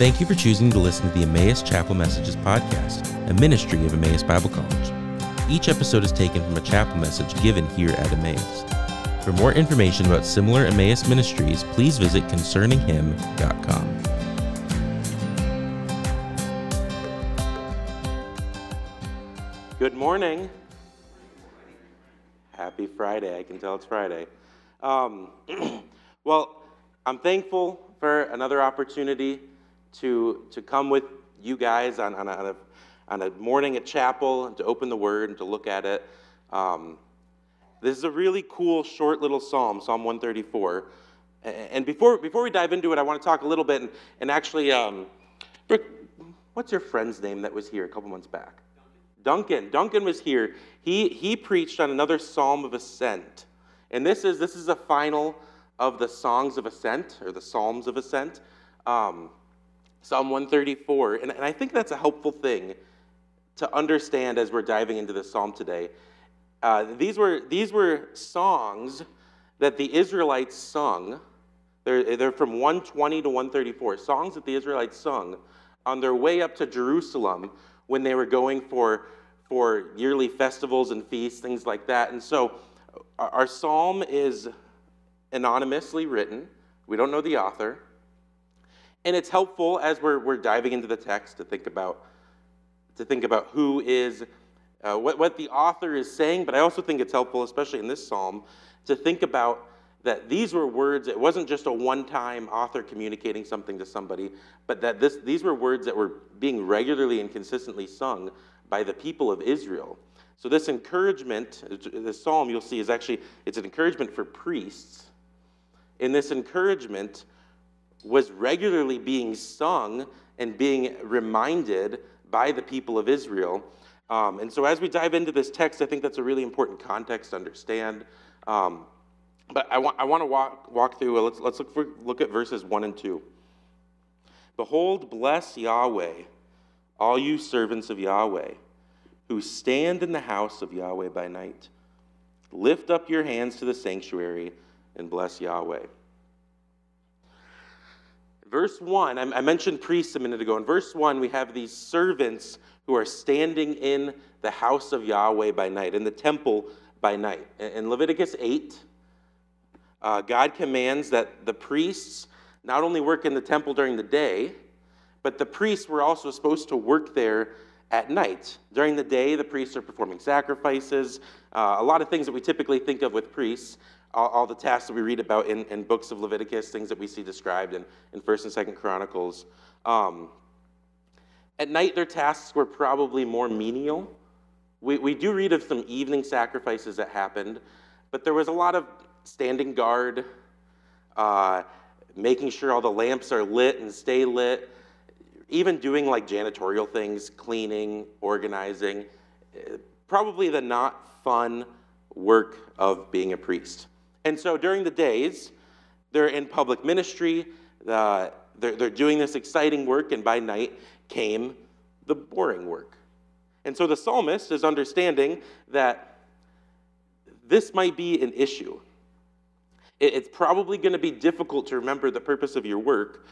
Thank you for choosing to listen to the Emmaus Chapel Messages podcast, a ministry of Emmaus Bible College. Each episode is taken from a chapel message given here at Emmaus. For more information about similar Emmaus ministries, please visit concerninghim.com. Good morning. Happy Friday. I can tell it's Friday. Um, well, I'm thankful for another opportunity to, to come with you guys on, on, a, on, a, on a morning at chapel and to open the Word and to look at it. Um, this is a really cool, short little psalm, Psalm 134. And before, before we dive into it, I want to talk a little bit and, and actually, um, Brooke, what's your friend's name that was here a couple months back? Duncan. Duncan was here. He, he preached on another psalm of ascent. And this is, this is a final of the songs of ascent, or the psalms of ascent. Um, Psalm 134. And, and I think that's a helpful thing to understand as we're diving into this psalm today. Uh, these, were, these were songs that the Israelites sung. They're, they're from 120 to 134. Songs that the Israelites sung on their way up to Jerusalem when they were going for, for yearly festivals and feasts, things like that. And so our, our psalm is anonymously written. We don't know the author. And it's helpful as we're, we're diving into the text to think about, to think about who is, uh, what, what the author is saying, but I also think it's helpful, especially in this psalm, to think about that these were words, it wasn't just a one time author communicating something to somebody, but that this, these were words that were being regularly and consistently sung by the people of Israel. So this encouragement, this psalm you'll see is actually, it's an encouragement for priests. In this encouragement, was regularly being sung and being reminded by the people of Israel. Um, and so, as we dive into this text, I think that's a really important context to understand. Um, but I, wa- I want to walk, walk through, let's, let's look, for, look at verses 1 and 2. Behold, bless Yahweh, all you servants of Yahweh, who stand in the house of Yahweh by night. Lift up your hands to the sanctuary and bless Yahweh. Verse 1, I mentioned priests a minute ago. In verse 1, we have these servants who are standing in the house of Yahweh by night, in the temple by night. In Leviticus 8, uh, God commands that the priests not only work in the temple during the day, but the priests were also supposed to work there at night. During the day, the priests are performing sacrifices, uh, a lot of things that we typically think of with priests all, all, the tasks that we read about in, in books of Leviticus, things that we see described in, in 1st and 2nd Chronicles. Um, at night, their tasks were probably more menial. We, we do read of some evening sacrifices that happened, but there was a lot of standing guard, uh, making sure all the lamps are lit and stay lit, even doing like janitorial things, cleaning, organizing. Probably the not fun work of being a priest. And so during the days, they're in public ministry, uh, they're, they're doing this exciting work, and by night came the boring work. And so the psalmist is understanding that this might be an issue. It's probably going to be difficult to remember the purpose of your work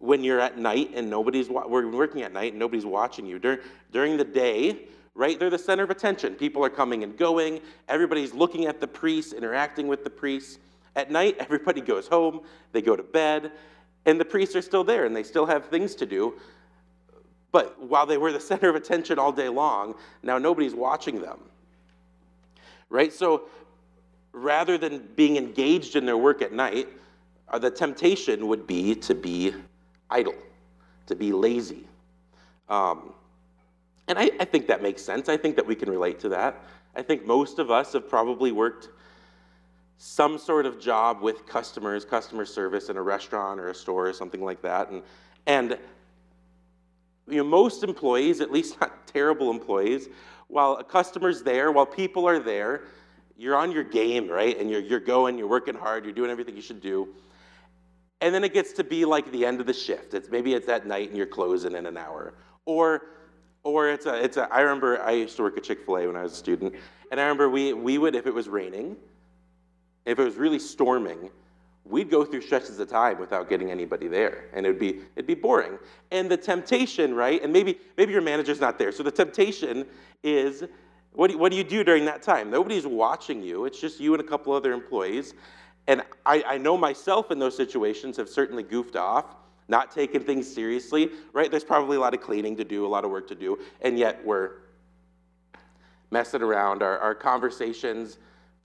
when you're at night and nobody's we're working at night and nobody's watching you. During, during the day, right? They're the center of attention. People are coming and going. Everybody's looking at the priests, interacting with the priests. At night, everybody goes home, they go to bed, and the priests are still there and they still have things to do. But while they were the center of attention all day long, now nobody's watching them. Right? So rather than being engaged in their work at night, uh, the temptation would be to be idle, to be lazy. Um, and I, I think that makes sense. I think that we can relate to that. I think most of us have probably worked some sort of job with customers, customer service in a restaurant or a store or something like that. And, and you know, most employees, at least not terrible employees, while a customer's there, while people are there, you're on your game, right? And you're, you're going, you're working hard, you're doing everything you should do. And then it gets to be like the end of the shift. It's maybe it's at night and you're closing in an hour. Or or it's a, it's a, I remember I used to work at Chick fil A when I was a student, and I remember we, we would, if it was raining, if it was really storming, we'd go through stretches of time without getting anybody there. And it'd be it'd be boring. And the temptation right and maybe maybe your manager's not there. So the temptation is what do, what do you do during that time? Nobody's watching you. It's just you and a couple other employees and I, I know myself in those situations have certainly goofed off not taken things seriously right there's probably a lot of cleaning to do a lot of work to do and yet we're messing around our, our conversations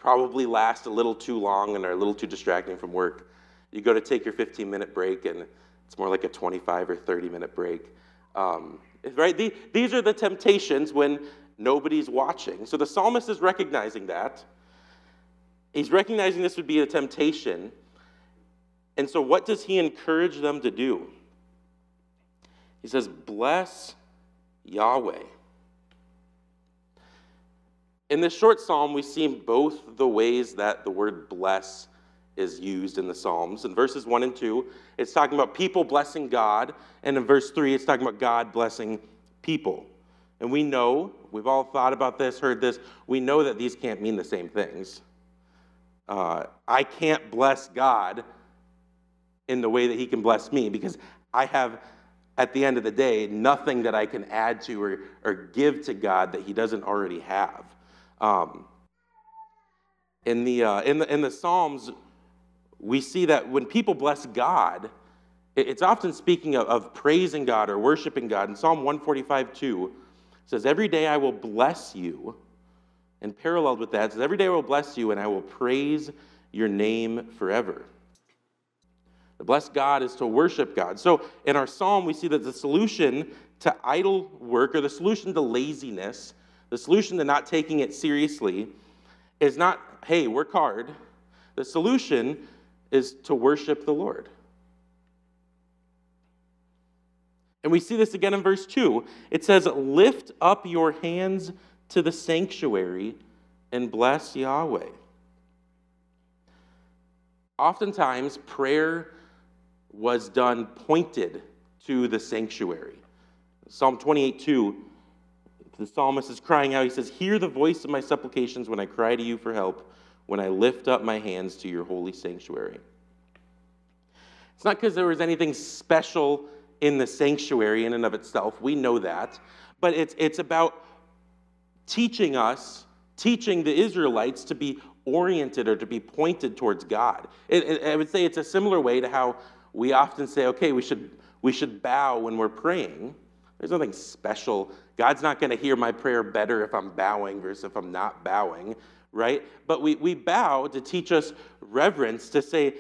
probably last a little too long and are a little too distracting from work. You go to take your 15 minute break, and it's more like a 25 or 30 minute break. Um, right? These are the temptations when nobody's watching. So the psalmist is recognizing that. He's recognizing this would be a temptation. And so, what does he encourage them to do? He says, Bless Yahweh. In this short psalm, we see both the ways that the word bless is used in the Psalms. In verses 1 and 2, it's talking about people blessing God, and in verse 3, it's talking about God blessing people. And we know, we've all thought about this, heard this, we know that these can't mean the same things. Uh, I can't bless God in the way that He can bless me because I have, at the end of the day, nothing that I can add to or, or give to God that He doesn't already have. Um, in, the, uh, in, the, in the Psalms, we see that when people bless God, it's often speaking of, of praising God or worshiping God. In Psalm 145 2, says, Every day I will bless you. And paralleled with that, says, Every day I will bless you and I will praise your name forever. To bless God is to worship God. So in our psalm, we see that the solution to idle work or the solution to laziness the solution to not taking it seriously is not, hey, work hard. The solution is to worship the Lord. And we see this again in verse 2. It says, Lift up your hands to the sanctuary and bless Yahweh. Oftentimes, prayer was done pointed to the sanctuary. Psalm 28 2 the psalmist is crying out. He says, Hear the voice of my supplications when I cry to you for help, when I lift up my hands to your holy sanctuary. It's not because there was anything special in the sanctuary in and of itself. We know that. But it's, it's about teaching us, teaching the Israelites to be oriented or to be pointed towards God. It, it, I would say it's a similar way to how we often say, okay, we should, we should bow when we're praying. There's nothing special. God's not going to hear my prayer better if I'm bowing versus if I'm not bowing, right? But we, we bow to teach us reverence, to say,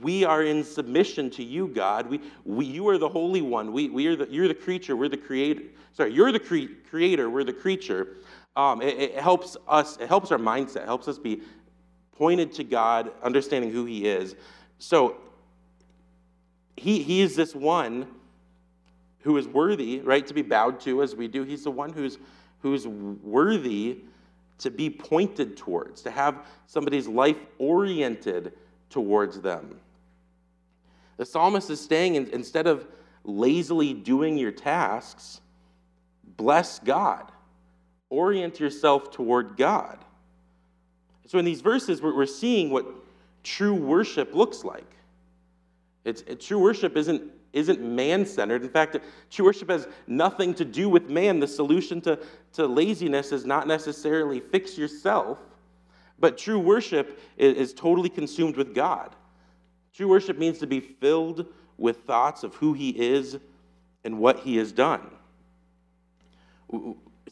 we are in submission to you, God. We, we, you are the Holy One. We, we are the, you're the creature. We're the creator. Sorry, you're the cre- creator. We're the creature. Um, it, it helps us. It helps our mindset. Helps us be pointed to God, understanding who He is. So He, he is this one who is worthy, right, to be bowed to as we do. He's the one who's, who's worthy to be pointed towards, to have somebody's life oriented towards them. The psalmist is saying instead of lazily doing your tasks, bless God. Orient yourself toward God. So in these verses, we're seeing what true worship looks like. It's, true worship isn't isn't man centered. In fact, true worship has nothing to do with man. The solution to, to laziness is not necessarily fix yourself, but true worship is, is totally consumed with God. True worship means to be filled with thoughts of who He is and what He has done.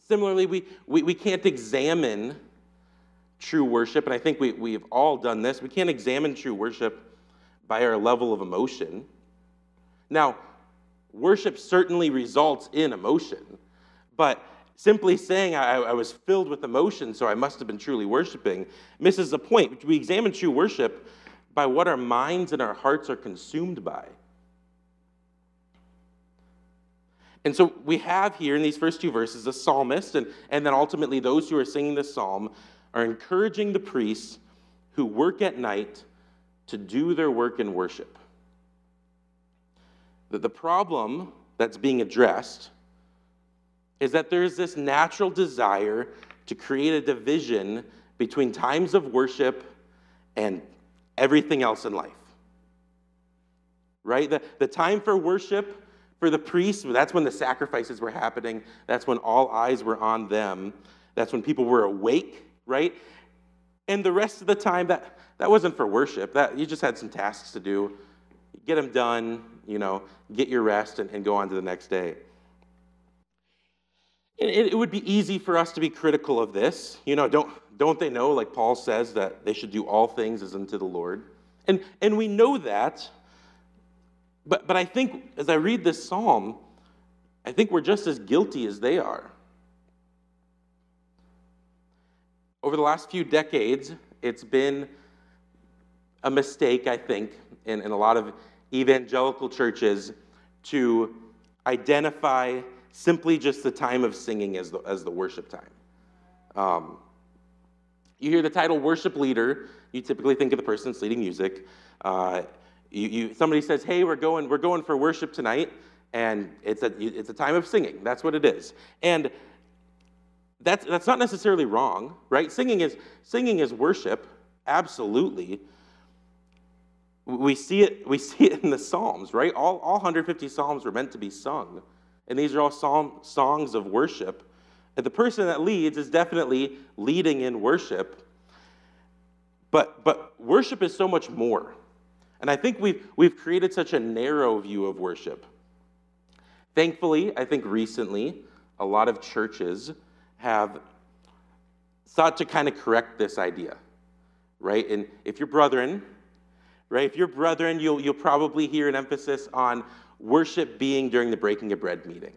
Similarly, we, we, we can't examine true worship, and I think we, we've all done this. We can't examine true worship by our level of emotion. Now, worship certainly results in emotion, but simply saying I, I, was filled with emotion, so I must have been truly worshiping, misses the point. We examine true worship by what our minds and our hearts are consumed by. And so we have here in these first two verses the psalmist, and, and then ultimately those who are singing this psalm are encouraging the priests who work at night to do their work in worship that the problem that's being addressed is that there's this natural desire to create a division between times of worship and everything else in life. Right? The, the time for worship for the priests, that's when the sacrifices were happening. That's when all eyes were on them. That's when people were awake, right? And the rest of the time, that, that wasn't for worship. That you just had some tasks to do. Get them done, you know, get your rest and, and go on to the next day. It, it would be easy for us to be critical of this. You know, don't, don't they know, like Paul says, that they should do all things as unto the Lord? And, and we know that. But, but I think as I read this psalm, I think we're just as guilty as they are. Over the last few decades, it's been a mistake, I think, in, in a lot of evangelical churches to identify simply just the time of singing as the, as the worship time. Um, you hear the title worship leader, you typically think of the person that's leading music. Uh, you, you, somebody says, hey, we're going, we're going for worship tonight, and it's a, it's a time of singing. That's what it is. And that's, that's not necessarily wrong, right? Singing is, singing is worship, absolutely. We see, it, we see it in the Psalms, right? All, all 150 Psalms were meant to be sung. And these are all psalm, songs of worship. And the person that leads is definitely leading in worship. But, but worship is so much more. And I think we've, we've created such a narrow view of worship. Thankfully, I think recently, a lot of churches have sought to kind of correct this idea, right? And if you're brethren, right, if you're brethren, you'll, you'll probably hear an emphasis on worship being during the breaking of bread meeting,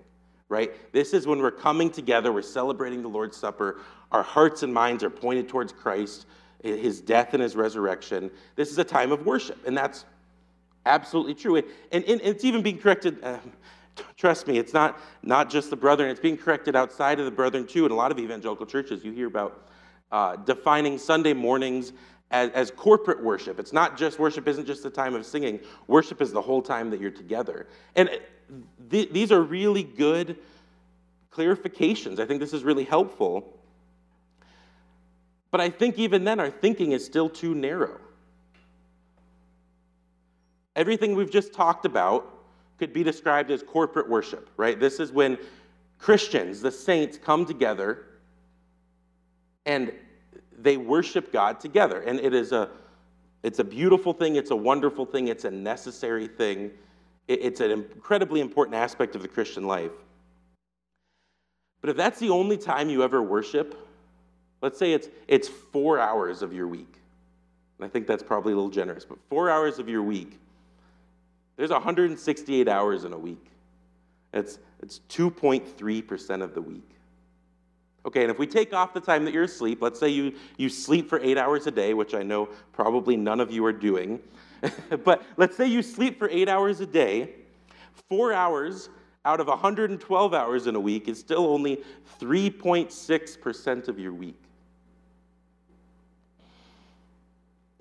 right? This is when we're coming together, we're celebrating the Lord's Supper, our hearts and minds are pointed towards Christ, his death and his resurrection. This is a time of worship, and that's absolutely true. And, and, and it's even being corrected. Uh, Trust me, it's not, not just the brethren, it's being corrected outside of the brethren too. In a lot of evangelical churches, you hear about uh, defining Sunday mornings as, as, corporate worship. It's not just worship, isn't just the time of singing. Worship is the whole time that you're together. And th- these are really good clarifications. I think this is really helpful. But I think even then, our thinking is still too narrow. Everything we've just talked about could be described as corporate worship, right? This is when Christians, the saints, come together and they worship God together. And it is a it's a beautiful thing, it's a wonderful thing, it's a necessary thing. It's an incredibly important aspect of the Christian life. But if that's the only time you ever worship, let's say it's it's 4 hours of your week. And I think that's probably a little generous, but 4 hours of your week there's 168 hours in a week. It's, it's 2.3% of the week. Okay, and if we take off the time that you're asleep, let's say you, you sleep for eight hours a day, which I know probably none of you are doing, but let's say you sleep for eight hours a day, four hours out of 112 hours in a week is still only 3.6% of your week.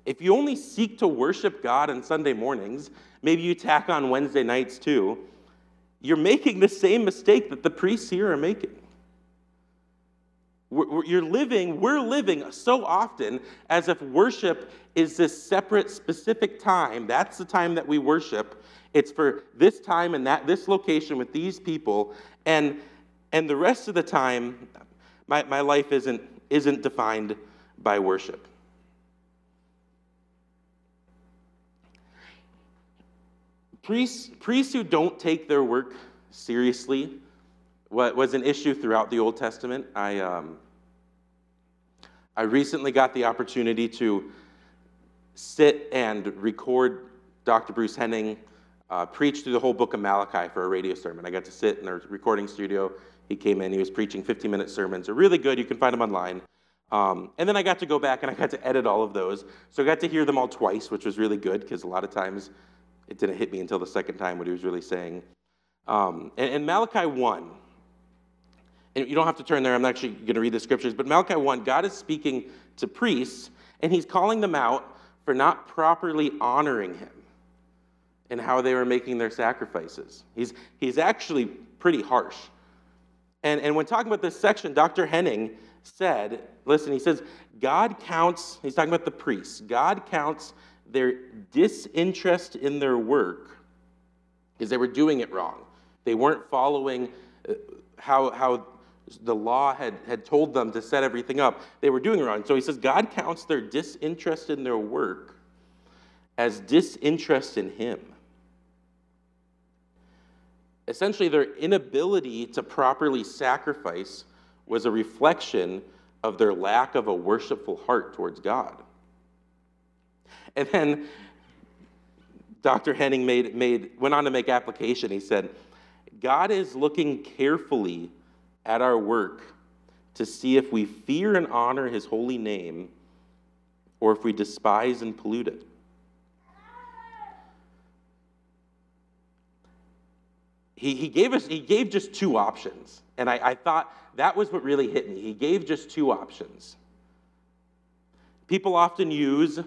If you only seek to worship God on Sunday mornings, maybe you tack on Wednesday nights too, you're making the same mistake that the priests here are making. You're living, we're living so often as if worship is this separate, specific time. That's the time that we worship. It's for this time and that this location with these people, and and the rest of the time, my, my life isn't isn't defined by worship. Priests, priests who don't take their work seriously what was an issue throughout the Old Testament. I, um, I recently got the opportunity to sit and record Dr. Bruce Henning uh, preach through the whole book of Malachi for a radio sermon. I got to sit in a recording studio. He came in, he was preaching 50 minute sermons. They're really good. You can find them online. Um, and then I got to go back and I got to edit all of those. So I got to hear them all twice, which was really good because a lot of times it didn't hit me until the second time what he was really saying. Um, and, and Malachi 1, and you don't have to turn there, I'm actually going to read the scriptures, but Malachi 1, God is speaking to priests, and he's calling them out for not properly honoring him and how they were making their sacrifices. He's, he's actually pretty harsh. And, and when talking about this section, Dr. Henning said, listen, he says, God counts, he's talking about the priests, God counts their disinterest in their work because they were doing it wrong. They weren't following uh, how, how the law had, had told them to set everything up. They were doing wrong. So he says God counts their disinterest in their work as disinterest in him. Essentially, their inability to properly sacrifice was a reflection of their lack of a worshipful heart towards God. And then Dr. Henning made, made, went on to make application. He said, God is looking carefully at our work to see if we fear and honor his holy name or if we despise and pollute it. He, he, gave us he gave just two options and I, I thought that was what really hit me. He gave just two options. People often use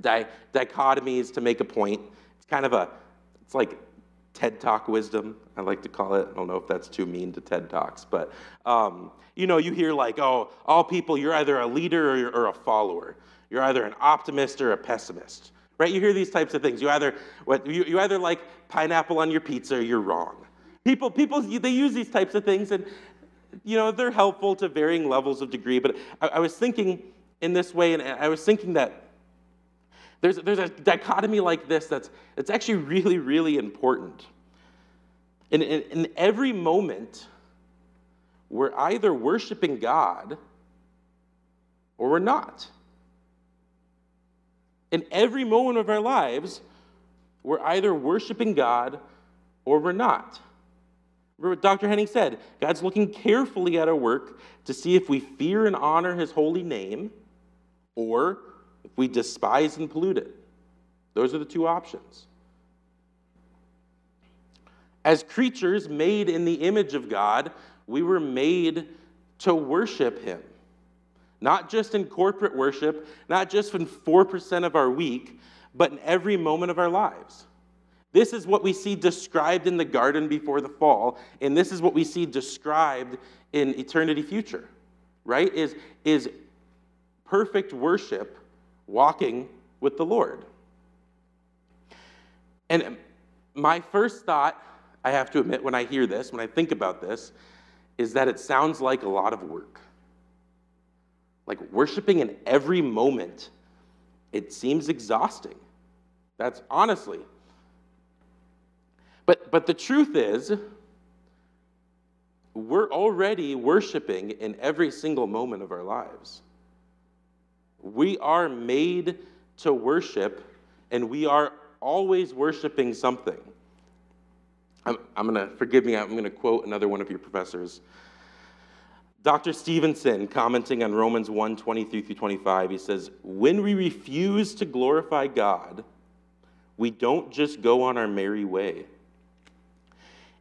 di- dichotomies to make a point. It's kind of a it's like ted talk wisdom i like to call it i don't know if that's too mean to ted talks but um, you know you hear like oh all people you're either a leader or, or a follower you're either an optimist or a pessimist right? You hear these types of things. You either what you, you either like pineapple on your pizza or you're wrong. People, people, they use these types of things, and you know they're helpful to varying levels of degree. But I, I was thinking in this way, and I was thinking that there's there's a dichotomy like this that's that's actually really really important. In, in, in every moment, we're either worshiping God or we're not. In every moment of our lives, we're either worshiping God or we're not. Remember what Dr. Henning said God's looking carefully at our work to see if we fear and honor his holy name or if we despise and pollute it. Those are the two options. As creatures made in the image of God, we were made to worship him not just in corporate worship, not just in 4% of our week, but in every moment of our lives. This is what we see described in the garden before the fall, and this is what we see described in eternity future, right? Is, is perfect worship walking with the Lord. And my first thought, I have to admit, when I hear this, when I think about this, is that it sounds like a lot of work. Like worshiping in every moment, it seems exhausting. That's honestly. But, but the truth is, we're already worshiping in every single moment of our lives. We are made to worship, and we are always worshiping something. I'm, I'm going to, forgive me, I'm going to quote another one of your professors. Dr. Stevenson, commenting on Romans 1 23 through 25, he says, When we refuse to glorify God, we don't just go on our merry way.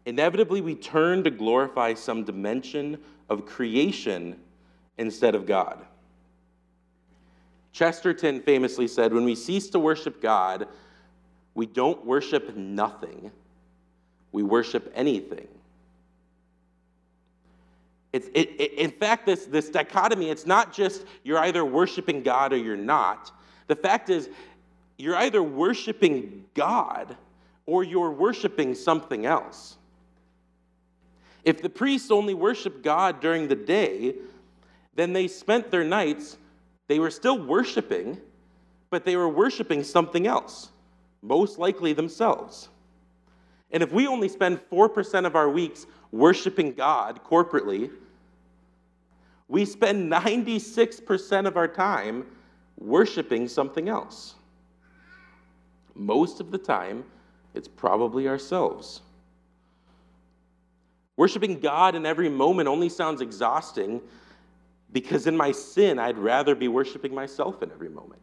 Inevitably, we turn to glorify some dimension of creation instead of God. Chesterton famously said, When we cease to worship God, we don't worship nothing, we worship anything. It's, it, it, in fact, this, this dichotomy, it's not just you're either worshiping God or you're not. The fact is, you're either worshiping God or you're worshiping something else. If the priests only worshiped God during the day, then they spent their nights, they were still worshiping, but they were worshiping something else, most likely themselves. And if we only spend 4% of our weeks worshiping God corporately, we spend 96% of our time worshiping something else. Most of the time, it's probably ourselves. Worshiping God in every moment only sounds exhausting because in my sin, I'd rather be worshiping myself in every moment.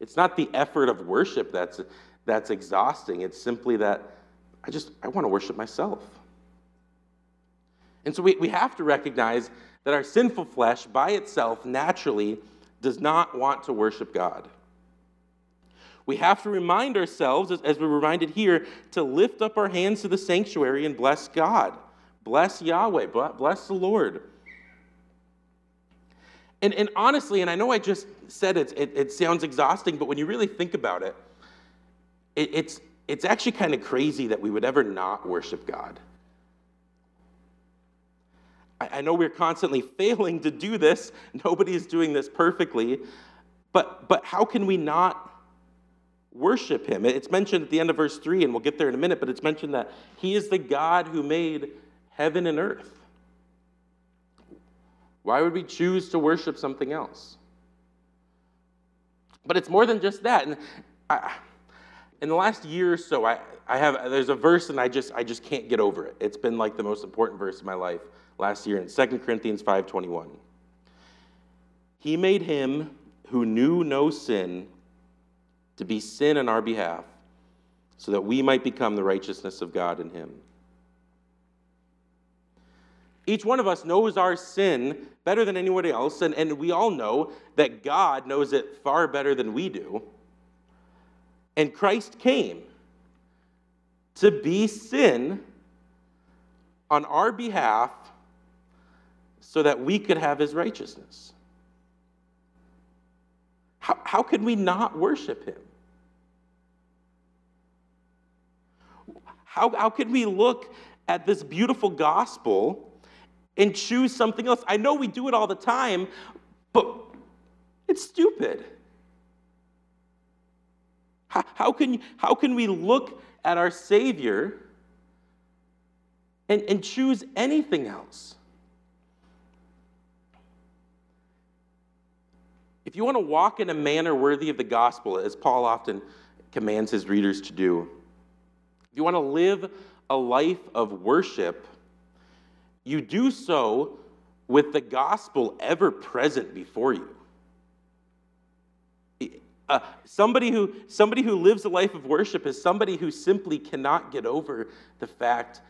It's not the effort of worship that's, that's exhausting, it's simply that I just, I want to worship myself. And so we, we have to recognize that our sinful flesh by itself naturally does not want to worship God. We have to remind ourselves, as, as we're reminded here, to lift up our hands to the sanctuary and bless God. Bless Yahweh. Bless the Lord. And, and honestly, and I know I just said it, it, it sounds exhausting, but when you really think about it, it it's, it's actually kind of crazy that we would ever not worship God. I, I know we're constantly failing to do this, nobody is doing this perfectly, but, but how can we not worship him? It's mentioned at the end of verse 3, and we'll get there in a minute, but it's mentioned that he is the God who made heaven and earth. Why would we choose to worship something else? But it's more than just that. And I, in the last year or so, I, I have there's a verse and I just I just can't get over it. It's been like the most important verse of my life last year in 2 Corinthians 5:21. He made him who knew no sin to be sin on our behalf, so that we might become the righteousness of God in him. Each one of us knows our sin better than anybody else, and, and we all know that God knows it far better than we do. And Christ came to be sin on our behalf so that we could have his righteousness. How, how could we not worship him? How, how could we look at this beautiful gospel and choose something else? I know we do it all the time, but it's stupid. How, how, can, how can we look at our Savior and, and choose anything else? If you want to walk in a manner worthy of the gospel, as Paul often commands his readers to do, if you want to live a life of worship, you do so with the gospel ever present before you. Uh, somebody, who, somebody who lives a life of worship is somebody who simply cannot get over the fact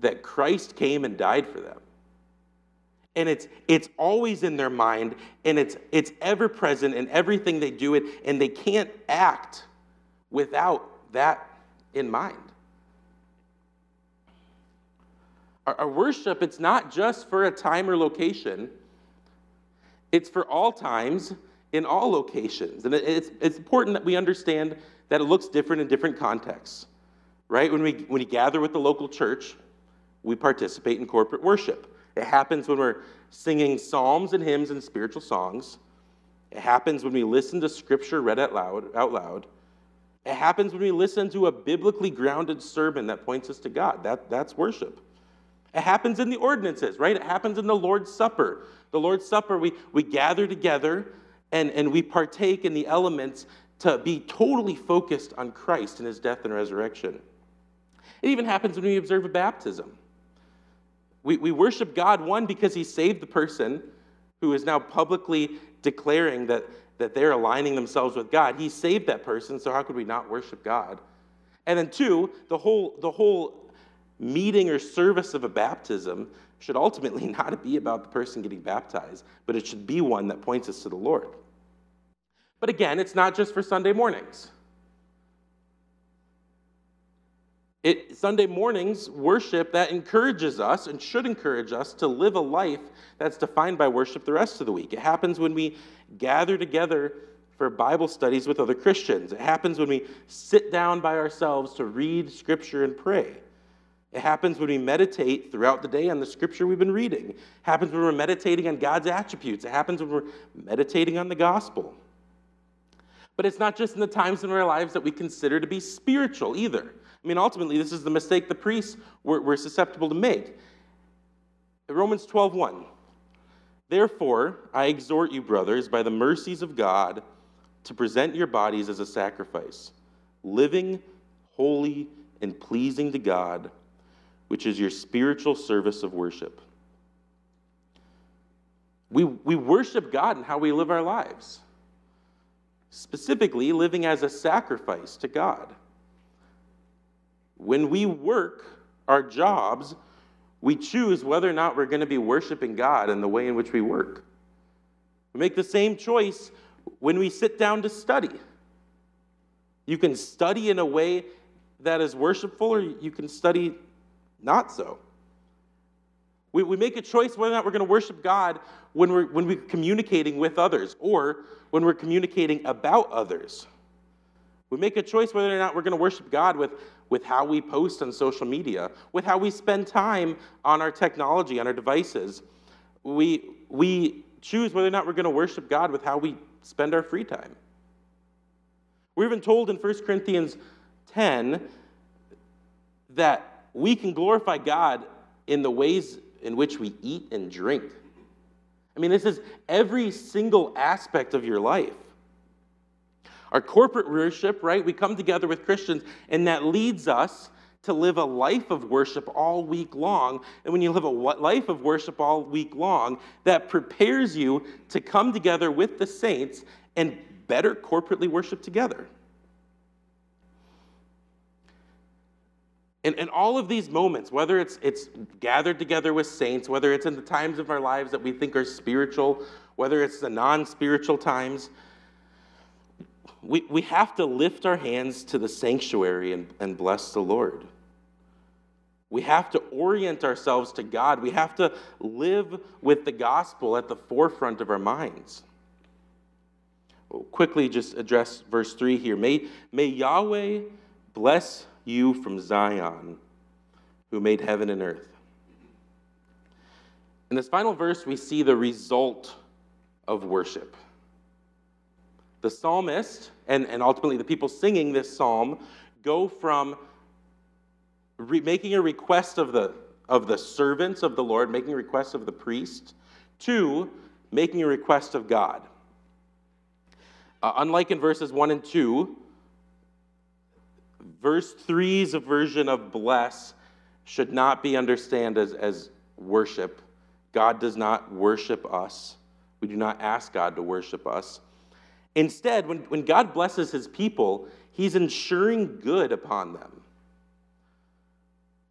that Christ came and died for them and it's it's always in their mind and it's it's ever present in everything they do it and they can't act without that in mind our, our worship it's not just for a time or location it's for all times in all locations and it's it's important that we understand that it looks different in different contexts right when we when we gather with the local church we participate in corporate worship it happens when we're singing psalms and hymns and spiritual songs. It happens when we listen to scripture read out loud, out loud. It happens when we listen to a biblically grounded sermon that points us to God. That, that's worship. It happens in the ordinances, right? It happens in the Lord's Supper. The Lord's Supper, we, we gather together and, and we partake in the elements to be totally focused on Christ and his death and resurrection. It even happens when we observe a baptism. We, we worship God, one, because He saved the person who is now publicly declaring that, that they're aligning themselves with God. He saved that person, so how could we not worship God? And then, two, the whole, the whole meeting or service of a baptism should ultimately not be about the person getting baptized, but it should be one that points us to the Lord. But again, it's not just for Sunday mornings. It, Sunday mornings worship that encourages us and should encourage us to live a life that's defined by worship the rest of the week. It happens when we gather together for Bible studies with other Christians. It happens when we sit down by ourselves to read Scripture and pray. It happens when we meditate throughout the day on the Scripture we've been reading. It happens when we're meditating on God's attributes. It happens when we're meditating on the gospel. But it's not just in the times in our lives that we consider to be spiritual either. I mean, ultimately, this is the mistake the priests were, were susceptible to make. Romans 12 1. Therefore, I exhort you, brothers, by the mercies of God, to present your bodies as a sacrifice, living, holy, and pleasing to God, which is your spiritual service of worship. We, we worship God in how we live our lives, specifically, living as a sacrifice to God. When we work our jobs, we choose whether or not we're going to be worshiping God in the way in which we work. We make the same choice when we sit down to study. You can study in a way that is worshipful, or you can study not so. We, we make a choice whether or not we're going to worship God when we're, when we're communicating with others or when we're communicating about others. We make a choice whether or not we're going to worship God with, with how we post on social media, with how we spend time on our technology, on our devices. We, we choose whether or not we're going to worship God with how we spend our free time. We're even told in 1 Corinthians 10 that we can glorify God in the ways in which we eat and drink. I mean, this is every single aspect of your life. Our corporate worship, right? We come together with Christians, and that leads us to live a life of worship all week long. And when you live a life of worship all week long, that prepares you to come together with the saints and better corporately worship together. And, and all of these moments, whether it's, it's gathered together with saints, whether it's in the times of our lives that we think are spiritual, whether it's the non spiritual times, we, we have to lift our hands to the sanctuary and, and bless the Lord. We have to orient ourselves to God. We have to live with the gospel at the forefront of our minds. We'll quickly just address verse 3 here. May, may Yahweh bless you from Zion, who made heaven and earth. In this final verse, we see the result of worship. The psalmist, and, and ultimately the people singing this psalm, go from re- making a request of the, of the servants of the Lord, making a request of the priest, to making a request of God. Uh, unlike in verses 1 and 2, verse 3's version of bless should not be understood as, as worship. God does not worship us. We do not ask God to worship us. Instead, when, when God blesses his people, he's ensuring good upon them.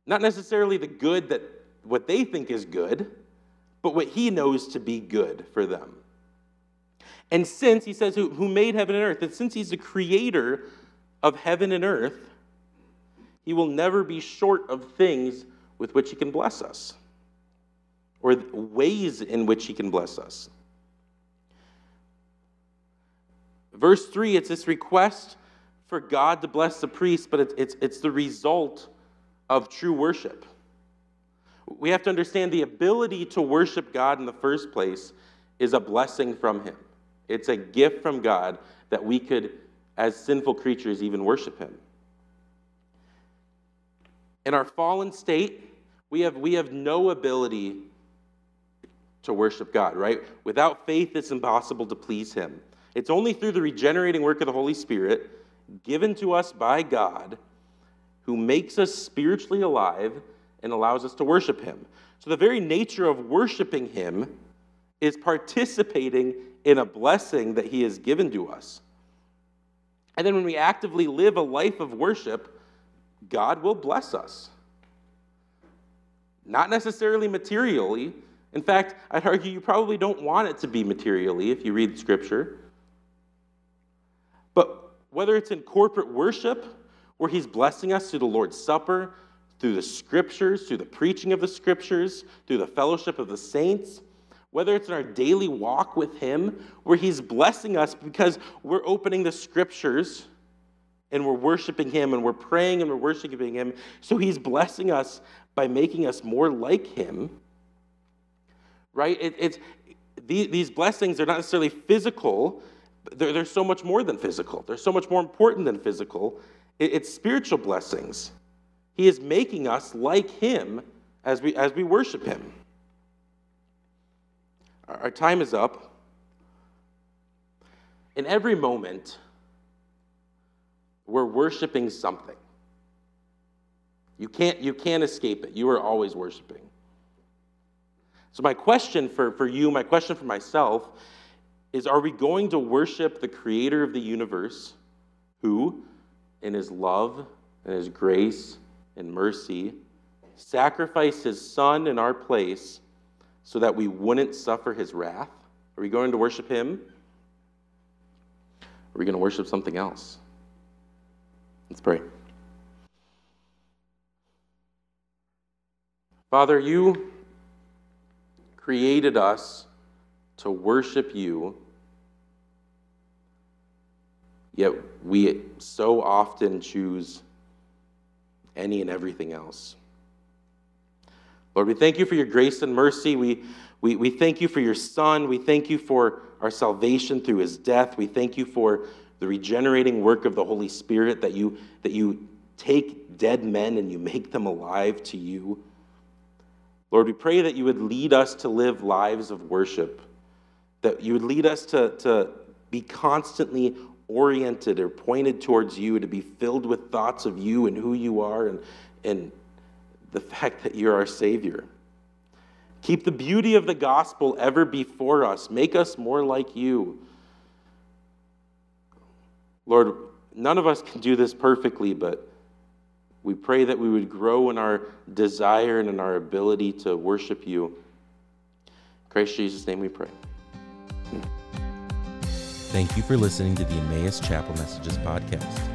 Not necessarily the good that what they think is good, but what he knows to be good for them. And since he says, who, who made heaven and earth, and since he's the creator of heaven and earth, he will never be short of things with which he can bless us or ways in which he can bless us. Verse 3, it's this request for God to bless the priest, but it's, it's, it's the result of true worship. We have to understand the ability to worship God in the first place is a blessing from Him. It's a gift from God that we could, as sinful creatures, even worship Him. In our fallen state, we have, we have no ability to worship God, right? Without faith, it's impossible to please Him. It's only through the regenerating work of the Holy Spirit, given to us by God, who makes us spiritually alive and allows us to worship Him. So, the very nature of worshiping Him is participating in a blessing that He has given to us. And then, when we actively live a life of worship, God will bless us. Not necessarily materially. In fact, I'd argue you probably don't want it to be materially if you read Scripture. But whether it's in corporate worship, where He's blessing us through the Lord's Supper, through the Scriptures, through the preaching of the Scriptures, through the fellowship of the saints, whether it's in our daily walk with Him, where He's blessing us because we're opening the Scriptures and we're worshiping Him and we're praying and we're worshiping Him. So He's blessing us by making us more like Him. Right? It, it's, these blessings are not necessarily physical, they're, they're so much more than physical. They're so much more important than physical. It, it's spiritual blessings. He is making us like Him as we, as we worship Him. Our, time is up. In every moment, we're worshiping something. You can't, you can't escape it. You are always worshiping. So, my question for, for you, my question for myself is Are we going to worship the creator of the universe who, in his love and his grace and mercy, sacrificed his son in our place so that we wouldn't suffer his wrath? Are we going to worship him? Are we going to worship something else? Let's pray. Father, you, created us to worship you, yet we so often choose any and everything else. Lord, we thank you for your grace and mercy. We, we, we thank you for your Son. We thank you for our salvation through his death. We thank you for the regenerating work of the Holy Spirit that you, that you take dead men and you make them alive to you. Lord, we pray that you would lead us to live lives of worship, that you would lead us to, to be constantly oriented or pointed towards you, to be filled with thoughts of you and who you are and, and the fact that you're our Savior. Keep the beauty of the gospel ever before us. Make us more like you. Lord, none of us can do this perfectly, but we pray that we would grow in our desire and in our ability to worship you. In Christ Jesus' name we pray. Thank you for listening to the Emmaus Chapel Messages podcast.